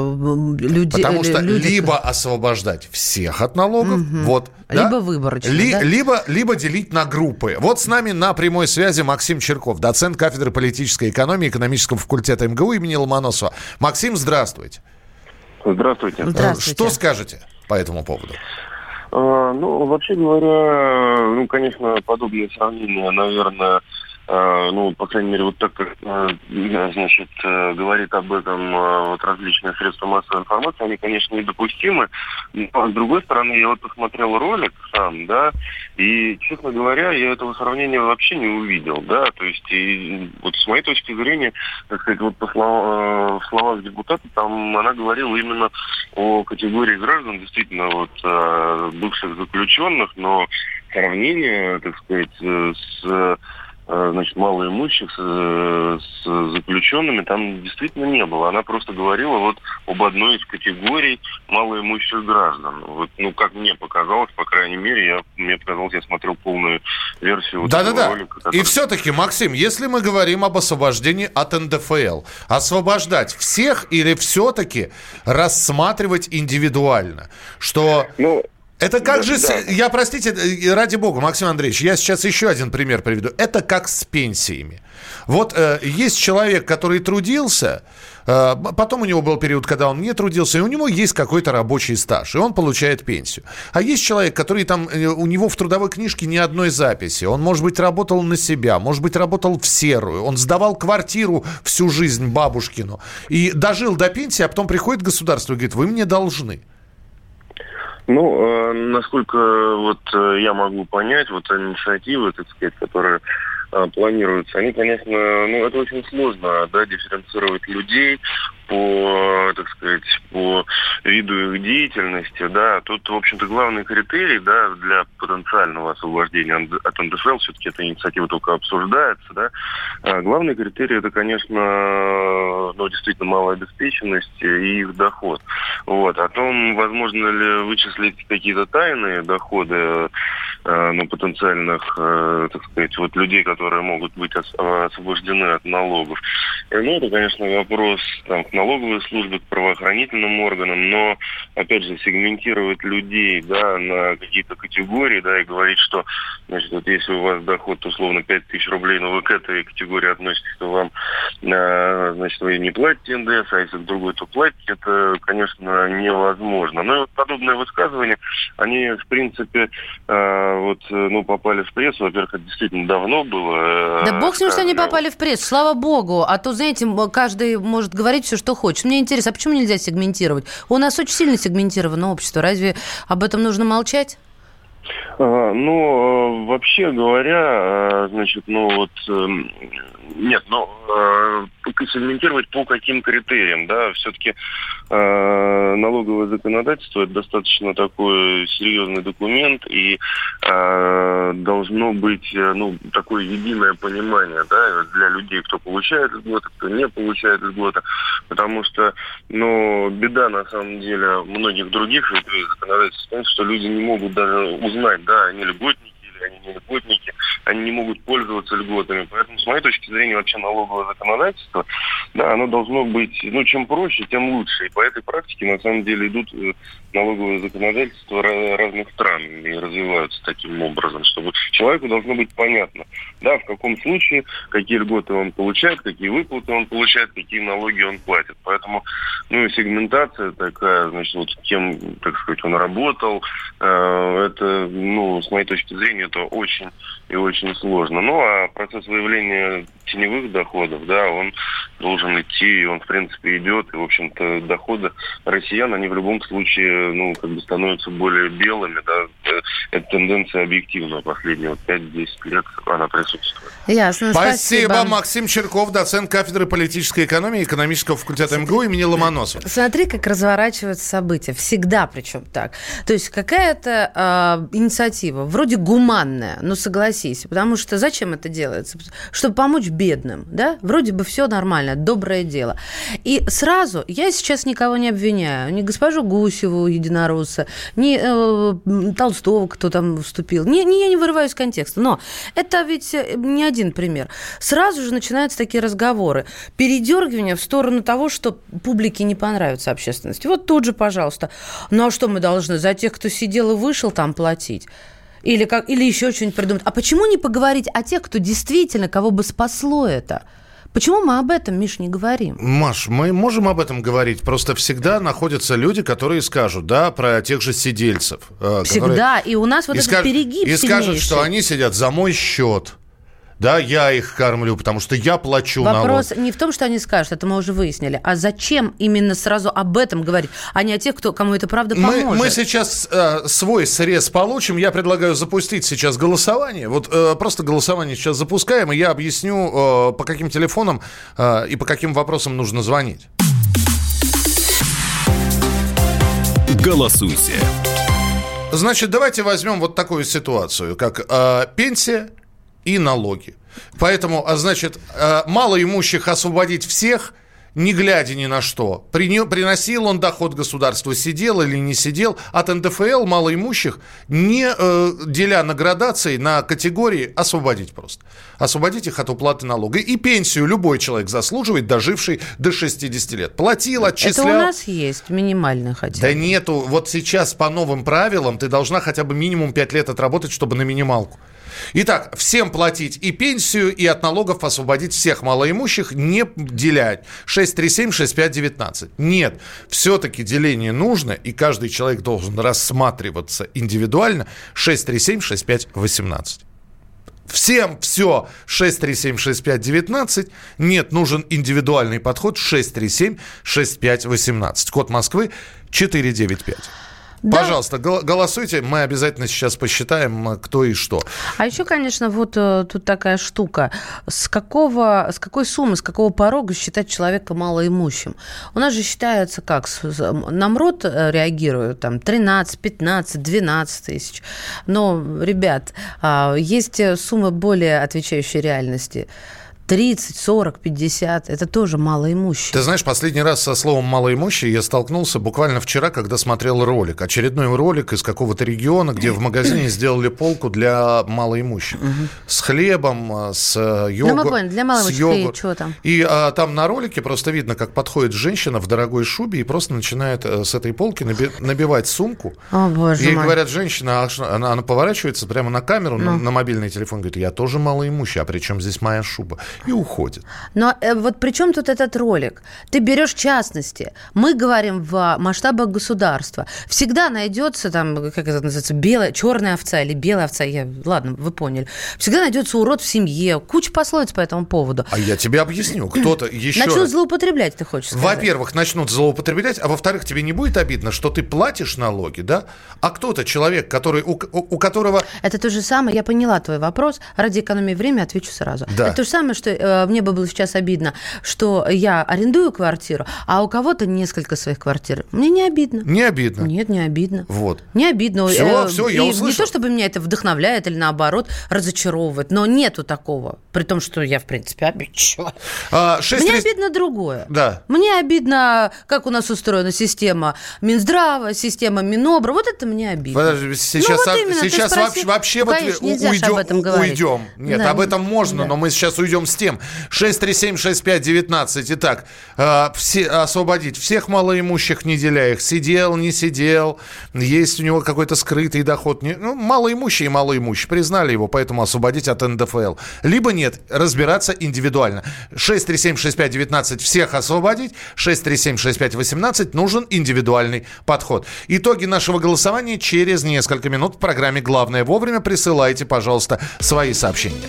[SPEAKER 3] людей?
[SPEAKER 2] Потому что
[SPEAKER 3] люди-
[SPEAKER 2] либо освобождать всех от налогов, вот, да?
[SPEAKER 3] Либо выборочно,
[SPEAKER 2] Ли-
[SPEAKER 3] да?
[SPEAKER 2] либо, либо делить на группы. Вот с нами на прямой связи Максим Черков, доцент кафедры политической экономии экономического факультета МГУ имени Ломоносова. Максим, здравствуйте.
[SPEAKER 15] Здравствуйте.
[SPEAKER 2] Э, Что скажете по этому поводу?
[SPEAKER 15] А, ну, вообще говоря, ну, конечно, подобные сравнения, наверное, ну, по крайней мере, вот так как, а, значит, э, говорит об этом вот различные средства массовой информации, они, конечно, недопустимы. Но, с другой стороны, я вот посмотрел ролик сам, да, и, честно говоря, я этого сравнения вообще не увидел, да, то есть, и, вот с моей точки зрения, так сказать, вот по слова- в депутата, там она говорила именно о категории граждан, действительно, вот э, бывших заключенных, но сравнение, так сказать, э, с э, значит, малоимущих, с, э, с заключенными там действительно не было. Она просто говорила вот об одной из категорий малоимущих граждан. Вот, ну, как мне показалось, по крайней мере, я, мне показалось, я смотрел полную версию вот этого
[SPEAKER 2] Да-да-да.
[SPEAKER 15] ролика.
[SPEAKER 2] И
[SPEAKER 15] который-
[SPEAKER 2] все-таки, Максим, если мы говорим об освобождении от НДФЛ, освобождать всех или все-таки рассматривать индивидуально? Что... это как
[SPEAKER 15] да,
[SPEAKER 2] же...
[SPEAKER 15] да.
[SPEAKER 2] Я, простите, э, ради бога, Максим Андреевич, я сейчас еще один пример приведу. Это как с пенсиями. Вот э, есть человек, который трудился, э, потом у него был период, когда он не трудился, и у него есть какой-то рабочий стаж, и он получает пенсию. А есть человек, который там, э, у него в трудовой книжке ни одной записи. Он, может быть, работал на себя, может быть, работал в серую, он сдавал квартиру всю жизнь бабушкину и дожил до пенсии, а потом приходит государство и говорит, вы мне должны.
[SPEAKER 15] Ну, э, насколько вот э, я могу понять, вот инициативы, так сказать, которые э, планируются, они, конечно, ну, это очень сложно, да, дифференцировать людей по, так сказать, по виду их деятельности, да. Тут, в общем-то, главный критерий, да, для потенциального освобождения от НДФЛ, все-таки эта инициатива только обсуждается, да. А Главный критерий это, конечно, ну, действительно малообеспеченность и их доход. Вот. О том, возможно ли вычислить какие-то тайные доходы э, ну, потенциальных, э, так сказать, вот людей, которые могут быть ос- освобождены от налогов. Э, Ну, это, конечно, вопрос там, к налоговой службе, к правоохранительным органам, но, опять же, сегментировать людей, да, на какие-то категории, да, и говорить, что, значит, вот если у вас доход, условно, 5 тысяч рублей, но вы к этой категории относитесь, то вам, э, значит, вы не платите НДС, а если к другой, то платите, это, конечно, невозможно. Но и вот подобные высказывания, они, в принципе, э, вот, э, ну, попали в прессу, во-первых, это действительно давно было. э,
[SPEAKER 3] Да бог с ним, что они попали в пресс, слава богу. А то, знаете, каждый может говорить все, что хочет. Мне интересно, а почему нельзя сегментировать? У нас очень сильно сегментировано общество. Разве об этом нужно молчать?
[SPEAKER 15] А, Ну, э, вообще говоря, э, значит, ну вот, эм, нет, ну, э, сегментировать по каким критериям, да, все-таки налоговое законодательство это достаточно такой серьезный документ, и э, должно быть, э, ну, такое единое понимание, да, для людей, кто получает льготы, кто не получает льготы, потому что, ну, беда, на самом деле, многих других ветвей законодательства в том, что люди не могут даже узнать, да, они льготники или они не льготники, они не могут пользоваться льготами. Поэтому, с моей точки зрения, вообще налоговое законодательство, да, оно должно быть, ну, чем проще, тем лучше. И по этой практике, на самом деле, идут э, налоговые законодательства ра- разных стран и развиваются таким образом, чтобы человеку должно быть понятно, да, в каком случае, какие льготы он получает, какие выплаты он получает, какие налоги он платит. Поэтому, ну, и сегментация такая, значит, вот кем, так сказать, он работал, э, это, ну, с моей точки зрения, это очень и очень сложно. Ну, а процесс выявления теневых доходов, да, он должен идти, и он, в принципе, идет. И, в общем-то, доходы россиян, они в любом случае, ну, как бы становятся более белыми, да. Э, Эта тенденция объективная последние вот 5-10 лет, она присутствует.
[SPEAKER 3] Ясно,
[SPEAKER 2] Спасибо, Максим Черков, доцент кафедры политической экономии экономического факультета МГУ имени Ломоносова.
[SPEAKER 3] Смотри, как разворачиваются события. Всегда причем так. То есть какая-то а, инициатива, вроде гуманная, ну согласись. Потому что зачем это делается? Чтобы помочь бедным, да? Вроде бы все нормально, доброе дело. И сразу, я сейчас никого не обвиняю. Ни госпожу Гусеву, единоросса, ни э, Толстого, кто там вступил. Не, не, я не вырываю из контекста. Но это ведь э, не один пример. Сразу же начинаются такие разговоры. Передергивание в сторону того, что публике не понравится общественности. Вот тут же, пожалуйста. Ну а что мы должны? За тех, кто сидел и вышел там платить? Или, как, или еще что-нибудь придумать. А почему не поговорить о тех, кто действительно, кого бы спасло это? Почему мы об этом, Миш, не говорим?
[SPEAKER 2] Маш, мы можем об этом говорить, просто всегда находятся люди, которые скажут, да, про тех же сидельцев. э,
[SPEAKER 3] Всегда.
[SPEAKER 2] которые-
[SPEAKER 3] И у нас вот
[SPEAKER 2] и
[SPEAKER 3] этот
[SPEAKER 2] скаж-
[SPEAKER 3] перегиб
[SPEAKER 2] И скажут,
[SPEAKER 3] сильнейший.
[SPEAKER 2] что они сидят за мой счет. Да, я их кормлю, потому что я плачу
[SPEAKER 3] Вопрос
[SPEAKER 2] налог.
[SPEAKER 3] не в том, что они скажут, это мы уже выяснили, а зачем именно сразу об этом говорить, а не о тех, кто, кому это правда
[SPEAKER 2] Мы,
[SPEAKER 3] поможет.
[SPEAKER 2] мы сейчас э, свой срез получим. Я предлагаю запустить сейчас голосование. Вот э, просто голосование сейчас запускаем, и я объясню, э, по каким телефонам э, и по каким вопросам нужно звонить.
[SPEAKER 1] Голосуйте.
[SPEAKER 2] Значит, давайте возьмем вот такую ситуацию, как э, пенсия и налоги. Поэтому, а, значит, э, малоимущих освободить всех, не глядя ни на что. Приносил он доход государству, сидел или не сидел. От НДФЛ малоимущих, не э, деля на градации, на категории, освободить просто. Освободить их от уплаты налога. И пенсию любой человек заслуживает, доживший до 60 лет. Платил,
[SPEAKER 3] Это
[SPEAKER 2] отчислял.
[SPEAKER 3] у нас есть, минимально хотя
[SPEAKER 2] Да
[SPEAKER 3] бы.
[SPEAKER 2] нету. Вот сейчас по новым правилам ты должна хотя бы минимум 5 лет отработать, чтобы на минималку. Итак, всем платить и пенсию, и от налогов освободить всех малоимущих, не делять. 637-6519. Нет, все-таки деление нужно, и каждый человек должен рассматриваться индивидуально. 637-6518. Всем все 6376519. Нет, нужен индивидуальный подход 6376518. Код Москвы 495.
[SPEAKER 3] Да.
[SPEAKER 2] Пожалуйста, гол- голосуйте. Мы обязательно сейчас посчитаем, э, кто и что.
[SPEAKER 3] А еще, конечно, вот э, тут такая штука. С какого, с какой суммы, с какого порога считать человека малоимущим? У нас же считается как? Намрод э, реагирует там 13, 15, 12 тысяч. Но, ребят, а, есть суммы более отвечающие реальности. 30, 40, 50 – это тоже малоимущие.
[SPEAKER 2] Ты знаешь, последний раз со словом «малоимущий» я столкнулся буквально вчера, когда смотрел ролик. Очередной ролик из какого-то региона, где в магазине сделали полку для малоимущих. С хлебом, э, с э, йогуртом.
[SPEAKER 3] Ну, мы поняли, для малоимущих и чё там?
[SPEAKER 2] И а, там на ролике просто видно, как подходит женщина в дорогой шубе и просто начинает э, с этой полки наби- набивать сумку.
[SPEAKER 3] О, боже
[SPEAKER 2] Ей
[SPEAKER 3] мой.
[SPEAKER 2] говорят, женщина, а что?» она, она поворачивается прямо на камеру, на,
[SPEAKER 3] Ну.
[SPEAKER 2] на мобильный телефон, говорит, я тоже малоимущий, а при чем здесь моя шуба? И уходит.
[SPEAKER 3] Но э, вот при чем тут этот ролик? Ты берешь частности. Мы говорим в масштабах государства. Всегда найдется там, как это называется, белая, черная овца или белая овца. Я, ладно, вы поняли. Всегда найдется урод в семье. Куча пословиц по этому поводу.
[SPEAKER 2] А я тебе объясню. Кто-то еще...
[SPEAKER 3] Начнут
[SPEAKER 2] раз-
[SPEAKER 3] злоупотреблять, ты хочешь сказать.
[SPEAKER 2] Во-первых, начнут злоупотреблять, а во-вторых, тебе не будет обидно, что ты платишь налоги, да? А кто-то человек, который, у, у- у которого...
[SPEAKER 3] Это то же самое, я поняла твой вопрос. Ради экономии времени отвечу сразу.
[SPEAKER 2] Да.
[SPEAKER 3] Это то же самое, что э, мне бы было сейчас обидно, что я арендую квартиру, а у кого-то несколько своих квартир. Мне не обидно.
[SPEAKER 2] Не обидно.
[SPEAKER 3] Нет, не обидно.
[SPEAKER 2] Вот.
[SPEAKER 3] Не обидно.
[SPEAKER 2] Всё,
[SPEAKER 3] Э,
[SPEAKER 2] всё, я
[SPEAKER 3] и Не
[SPEAKER 2] услышал.
[SPEAKER 3] то, чтобы меня это вдохновляет или наоборот разочаровывает, но нету такого. При том, что я, в принципе, обидчива.
[SPEAKER 2] А, шесть
[SPEAKER 3] Мне
[SPEAKER 2] тридцать-
[SPEAKER 3] обидно другое.
[SPEAKER 2] Да.
[SPEAKER 3] Мне обидно, как у нас устроена система Минздрава, система Минобра. Вот это мне обидно.
[SPEAKER 2] Подожди, сейчас,
[SPEAKER 3] Ну, вот именно,
[SPEAKER 2] сейчас
[SPEAKER 3] спросил.
[SPEAKER 2] вообще, вообще
[SPEAKER 3] Ну,
[SPEAKER 2] вот
[SPEAKER 3] конечно, ж
[SPEAKER 2] уйдем,
[SPEAKER 3] об этом говорить.
[SPEAKER 2] уйдем. Нет,
[SPEAKER 3] Да.
[SPEAKER 2] об этом можно,
[SPEAKER 3] Да.
[SPEAKER 2] но мы сейчас уйдем с тем. 6376519. Итак, э, все, освободить всех малоимущих, не деля их. Сидел, не сидел, есть у него какой-то скрытый доход. Не, ну, малоимущий и малоимущий. Признали его, поэтому освободить от НДФЛ. Либо нет, разбираться индивидуально. 6376519 всех освободить. 6376518 нужен индивидуальный подход. Итоги нашего голосования через несколько минут в программе «Главное вовремя». Присылайте, пожалуйста, свои сообщения.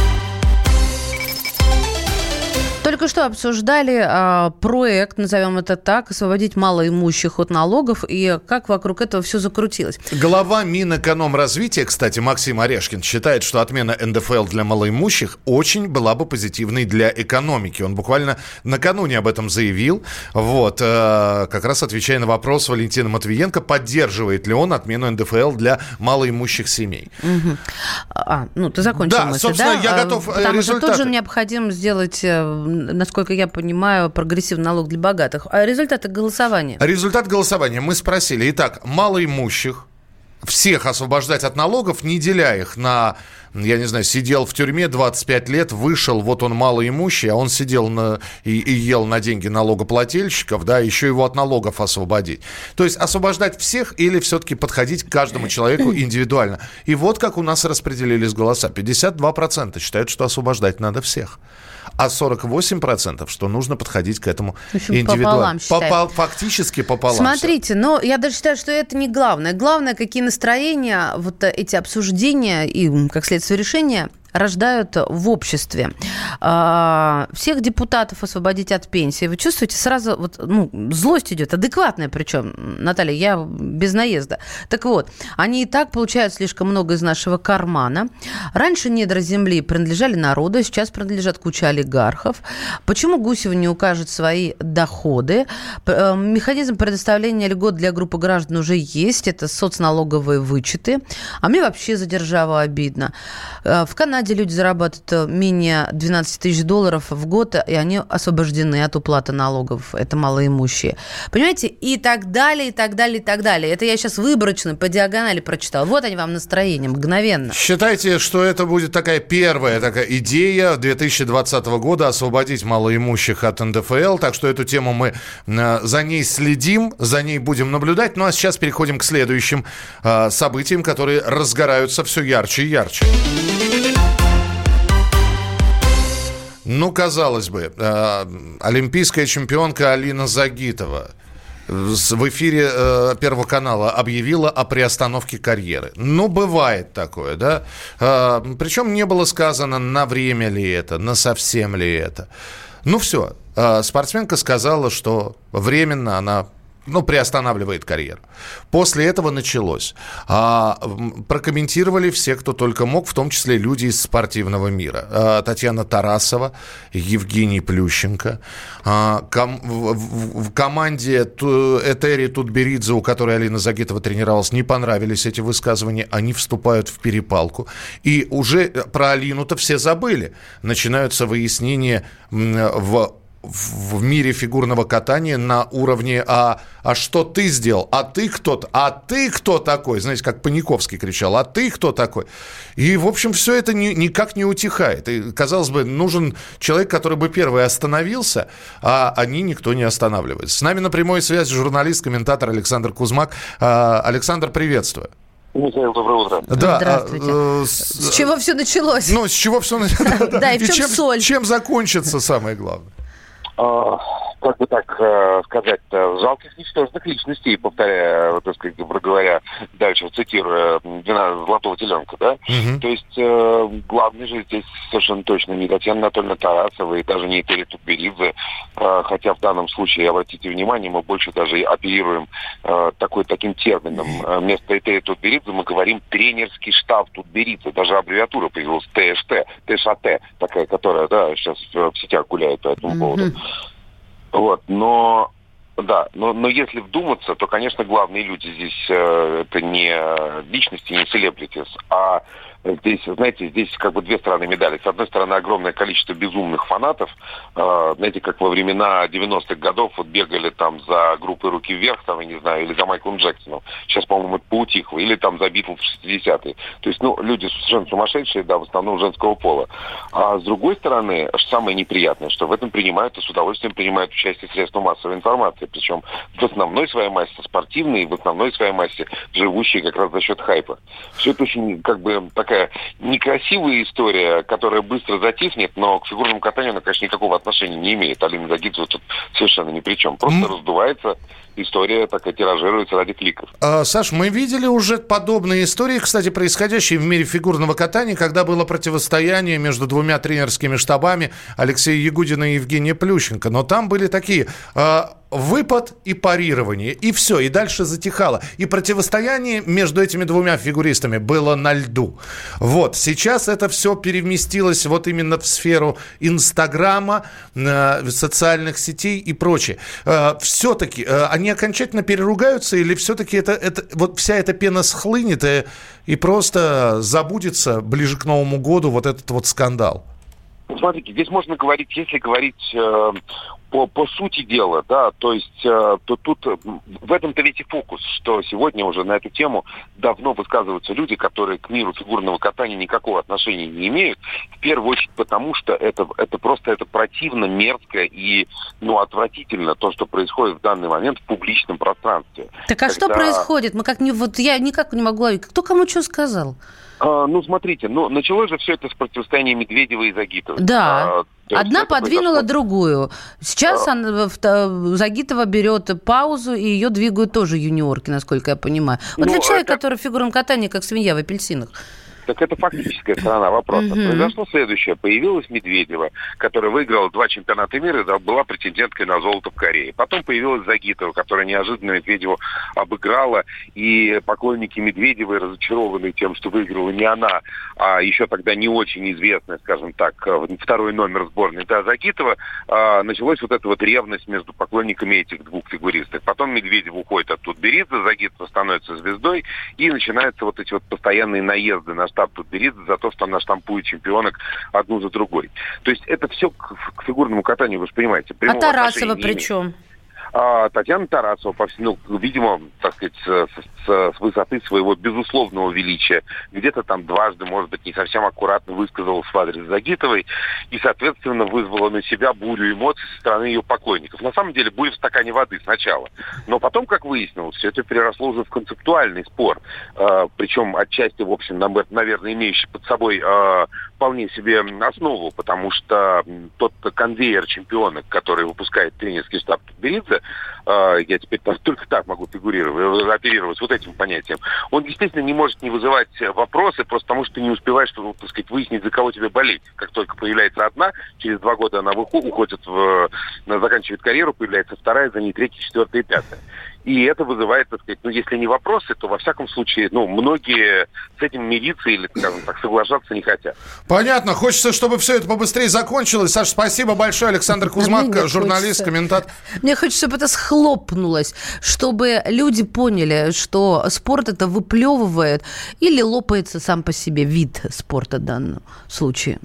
[SPEAKER 3] Только что обсуждали а, проект, назовем это так, освободить малоимущих от налогов, и как вокруг этого все закрутилось.
[SPEAKER 2] Глава Минэкономразвития, кстати, Максим Орешкин, считает, что отмена НДФЛ для малоимущих очень была бы позитивной для экономики. Он буквально накануне об этом заявил. Вот, э, как раз отвечая на вопрос Валентина Матвиенко, поддерживает ли он отмену НДФЛ для малоимущих семей.
[SPEAKER 3] Мгм. А, ну, ты закончил
[SPEAKER 2] Да,
[SPEAKER 3] мысль,
[SPEAKER 2] собственно,
[SPEAKER 3] да?
[SPEAKER 2] я готов, э,
[SPEAKER 3] Потому что тут
[SPEAKER 2] результаты.
[SPEAKER 3] же необходимо сделать, э, насколько я понимаю, прогрессивный налог для богатых. А результаты голосования?
[SPEAKER 2] Результат голосования. Мы спросили. Итак, малоимущих всех освобождать от налогов, не деля их на, я не знаю, сидел в тюрьме 25 лет, вышел, вот он малоимущий, а он сидел на, и, и ел на деньги налогоплательщиков, да, еще его от налогов освободить. То есть освобождать всех или все-таки подходить к каждому человеку индивидуально. И вот как у нас распределились голоса. 52% считают, что освобождать надо всех. А 48% что нужно подходить к этому
[SPEAKER 3] общем,
[SPEAKER 2] индивидуально.
[SPEAKER 3] пополам.
[SPEAKER 2] Попа- фактически пополам.
[SPEAKER 3] Смотрите, но я даже считаю, что это не главное. Главное, какие настроения, вот эти обсуждения и, как следствие, решения рождают в обществе. А, Всех депутатов освободить от пенсии. Вы чувствуете, сразу вот, ну, злость идет, адекватная причем, Наталья, я без наезда. Так вот, они и так получают слишком много из нашего кармана. Раньше недра земли принадлежали народу, сейчас принадлежат куча олигархов. Почему Гусева не укажет свои доходы? Э, Механизм предоставления льгот для группы граждан уже есть. Это соцналоговые вычеты. А мне вообще за державу обидно. Э, В Канаде люди зарабатывают э, менее 12 тысяч долларов в год, и они освобождены от уплаты налогов. Это малоимущие. Понимаете? И так далее, и так далее, и так далее. Это я сейчас выборочно по диагонали прочитала. Вот они вам настроение, мгновенно.
[SPEAKER 2] Считайте, что это будет такая первая такая идея 2020 года освободить малоимущих от НДФЛ. Так что эту тему мы э, за ней следим, за ней будем наблюдать. Ну а сейчас переходим к следующим э, событиям, которые разгораются все ярче и ярче. Ну, казалось бы, э, олимпийская чемпионка Алина Загитова в эфире э, Первого канала объявила о приостановке карьеры. Ну, бывает такое, да? Э, причем не было сказано, на время ли это, на совсем ли это. Ну все, э, спортсменка сказала, что временно она ну, приостанавливает карьеру. После этого началось. А, прокомментировали все, кто только мог, в том числе люди из спортивного мира. А, Татьяна Тарасова, Евгений Плющенко. А, ком- в, в- команде Этери Тутберидзе, у которой Алина Загитова тренировалась, не понравились эти высказывания. Они вступают в перепалку. И уже про Алину-то все забыли. Начинаются выяснения в в мире фигурного катания на уровне «А, а что ты сделал? А ты кто? А ты кто такой?» Знаете, как Паниковский кричал «А ты кто такой?» И, в общем, все это ни- никак не утихает. И, казалось бы, нужен человек, который бы первый остановился, а они никто не останавливается. С нами на прямой связи журналист, комментатор Александр Кузмак. А, Александр, приветствую.
[SPEAKER 16] Михаил, доброе утро.
[SPEAKER 2] Да,
[SPEAKER 3] Здравствуйте.
[SPEAKER 2] а, э,
[SPEAKER 3] С чего все началось?
[SPEAKER 2] Ну, с чего все
[SPEAKER 3] Да, и в чем, соль?
[SPEAKER 2] чем закончится самое главное?
[SPEAKER 16] А, как бы так э, сказать-то, жалких ничтожных личностей, повторяя, вот, так сказать, грубо говоря, дальше цитируя «Двенадцать золотого теленка», да? То есть э, главный же здесь совершенно точно не Татьяна Анатольевна Тарасова и даже не Этери Тутберидзе, э, хотя в данном случае, обратите внимание, мы больше даже и оперируем э, такой, таким термином. Э, Вместо Этери Тутберидзе мы говорим тренерский штаб Тутберидзе, даже аббревиатура появилась ТШТ, ТШАТ, такая, которая, да, сейчас в сетях гуляет по этому поводу. Вот, но да, но, но если вдуматься, то, конечно, главные люди здесь э, это не личности, не селебритис, а здесь, знаете, здесь как бы две стороны медали. С одной стороны, огромное количество безумных фанатов. Э, знаете, как во времена 90-х годов вот бегали там за группой «Руки вверх», там, я не знаю, или за Майклом Джексоном. Сейчас, по-моему, это поутихло. Или там за Битлз в 60-е. То есть, ну, люди совершенно сумасшедшие, да, в основном женского пола. А с другой стороны, самое неприятное, что в этом принимают и с удовольствием принимают участие средства массовой информации. Причем в основной своей массе спортивные, в основной своей массе живущие как раз за счет хайпа. Все это очень, как бы, такая некрасивая история, которая быстро затихнет, но к фигурному катанию она, конечно, никакого отношения не имеет. Алина Загитова тут совершенно ни при чем. Просто раздувается история, такая тиражируется ради кликов.
[SPEAKER 2] А, Саш, мы видели уже подобные истории, кстати, происходящие в мире фигурного катания, когда было противостояние между двумя тренерскими штабами Алексея Ягудина и Евгения Плющенко. Но там были такие а, выпад и парирование, и все, и дальше затихало. И противостояние между этими двумя фигуристами было на льду. Вот, сейчас это все переместилось вот именно в сферу Инстаграма, э, социальных сетей и прочее. все-таки они окончательно переругаются или все-таки это, это, вот вся эта пена схлынет и, и просто забудется ближе к Новому году вот этот вот скандал?
[SPEAKER 16] Смотрите, здесь можно говорить, если говорить э, по, по сути дела, да, то есть, э, то тут в этом-то ведь и фокус, что сегодня уже на эту тему давно высказываются люди, которые к миру фигурного катания никакого отношения не имеют, в первую очередь потому, что это, это просто это противно, мерзко и, ну, отвратительно то, что происходит в данный момент в публичном пространстве.
[SPEAKER 3] Так а что
[SPEAKER 16] Когда-
[SPEAKER 3] происходит? Мы как не вот я никак не могу ловить. Кто кому что сказал?
[SPEAKER 16] А, ну, смотрите, ну, началось же все это с противостояния Медведева и Загитова.
[SPEAKER 3] Да.
[SPEAKER 16] А,
[SPEAKER 3] Одна подвинула другую. Сейчас она, в- та- Загитова берет паузу, и ее двигают тоже юниорки, насколько я понимаю. Вот
[SPEAKER 16] Ну,
[SPEAKER 3] для человека,
[SPEAKER 16] это-
[SPEAKER 3] который в фигурном катании, как свинья в апельсинах.
[SPEAKER 16] Так это фактическая сторона вопроса.
[SPEAKER 3] Мгм.
[SPEAKER 16] Произошло следующее. Появилась Медведева, которая выиграла два чемпионата мира и была претенденткой на золото в Корее. Потом появилась Загитова, которая неожиданно Медведеву обыграла. И поклонники Медведевой разочарованы тем, что выиграла не она, а еще тогда не очень известная, скажем так, э, второй номер сборной, да, Загитова. А, началась вот эта вот ревность между поклонниками этих двух фигуристок. Потом Медведев уходит от Тутберидзе, Загитова становится звездой, и начинаются вот эти вот постоянные наезды на штаб Тутберидзе за то, что она штампует чемпионок одну за другой. То есть это все к, к фигурному катанию, вы же понимаете.
[SPEAKER 3] А Тарасова
[SPEAKER 16] отношения А, Татьяна Тарасова, по всему, ну, видимо, так сказать, с, высоты своего безусловного величия, где-то там дважды, может быть, не совсем аккуратно высказалась в адрес Загитовой и, соответственно, вызвала на себя бурю эмоций со стороны ее поклонников. На самом деле, буря в стакане воды сначала. Но потом, как выяснилось, все это переросло уже в концептуальный спор. А, причем отчасти, в общем, наверное, имеющий под собой а, вполне себе основу, потому что тот конвейер чемпионок, который выпускает тренерский штаб Беридзе, э, я теперь только так могу фигурировать, э, оперировать вот этим понятием, он, естественно, не может не вызывать вопросы, просто потому что ты не успеваешь, ну, так сказать, выяснить, за кого тебе болеть. Как только появляется одна, через два года она выхо- уходит в... э, заканчивает карьеру, появляется вторая, за ней третья, четвертая и пятая. И это вызывает, так сказать, ну, если не вопросы, то, во всяком случае, ну, многие с этим мириться или, скажем так, соглашаться не хотят.
[SPEAKER 2] Понятно. Хочется, чтобы все это побыстрее закончилось. Саш, спасибо большое. Александр Кузьмак,
[SPEAKER 3] мне
[SPEAKER 2] журналист,
[SPEAKER 3] хочется.
[SPEAKER 2] комментатор.
[SPEAKER 3] Мне хочется, чтобы это схлопнулось, чтобы люди поняли, что спорт это выплевывает или лопается сам по себе вид спорта в данном случае.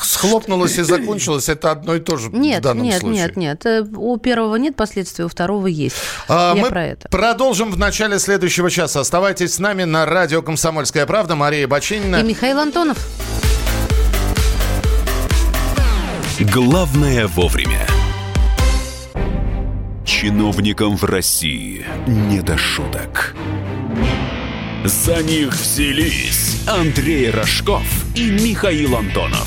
[SPEAKER 2] Схлопнулось и закончилось. Это одно и то же в
[SPEAKER 3] Нет,
[SPEAKER 2] данном
[SPEAKER 3] нет,
[SPEAKER 2] случае.
[SPEAKER 3] нет, нет. Э, У первого нет последствий, у второго есть.
[SPEAKER 2] А,
[SPEAKER 3] Я
[SPEAKER 2] мы
[SPEAKER 3] про это.
[SPEAKER 2] продолжим в начале следующего часа. Оставайтесь с нами на радио «Комсомольская правда». Мария Бачинина.
[SPEAKER 3] И Михаил Антонов.
[SPEAKER 1] Главное вовремя. Чиновникам в России не до шуток. За них взялись Андрей Рожков и Михаил Антонов.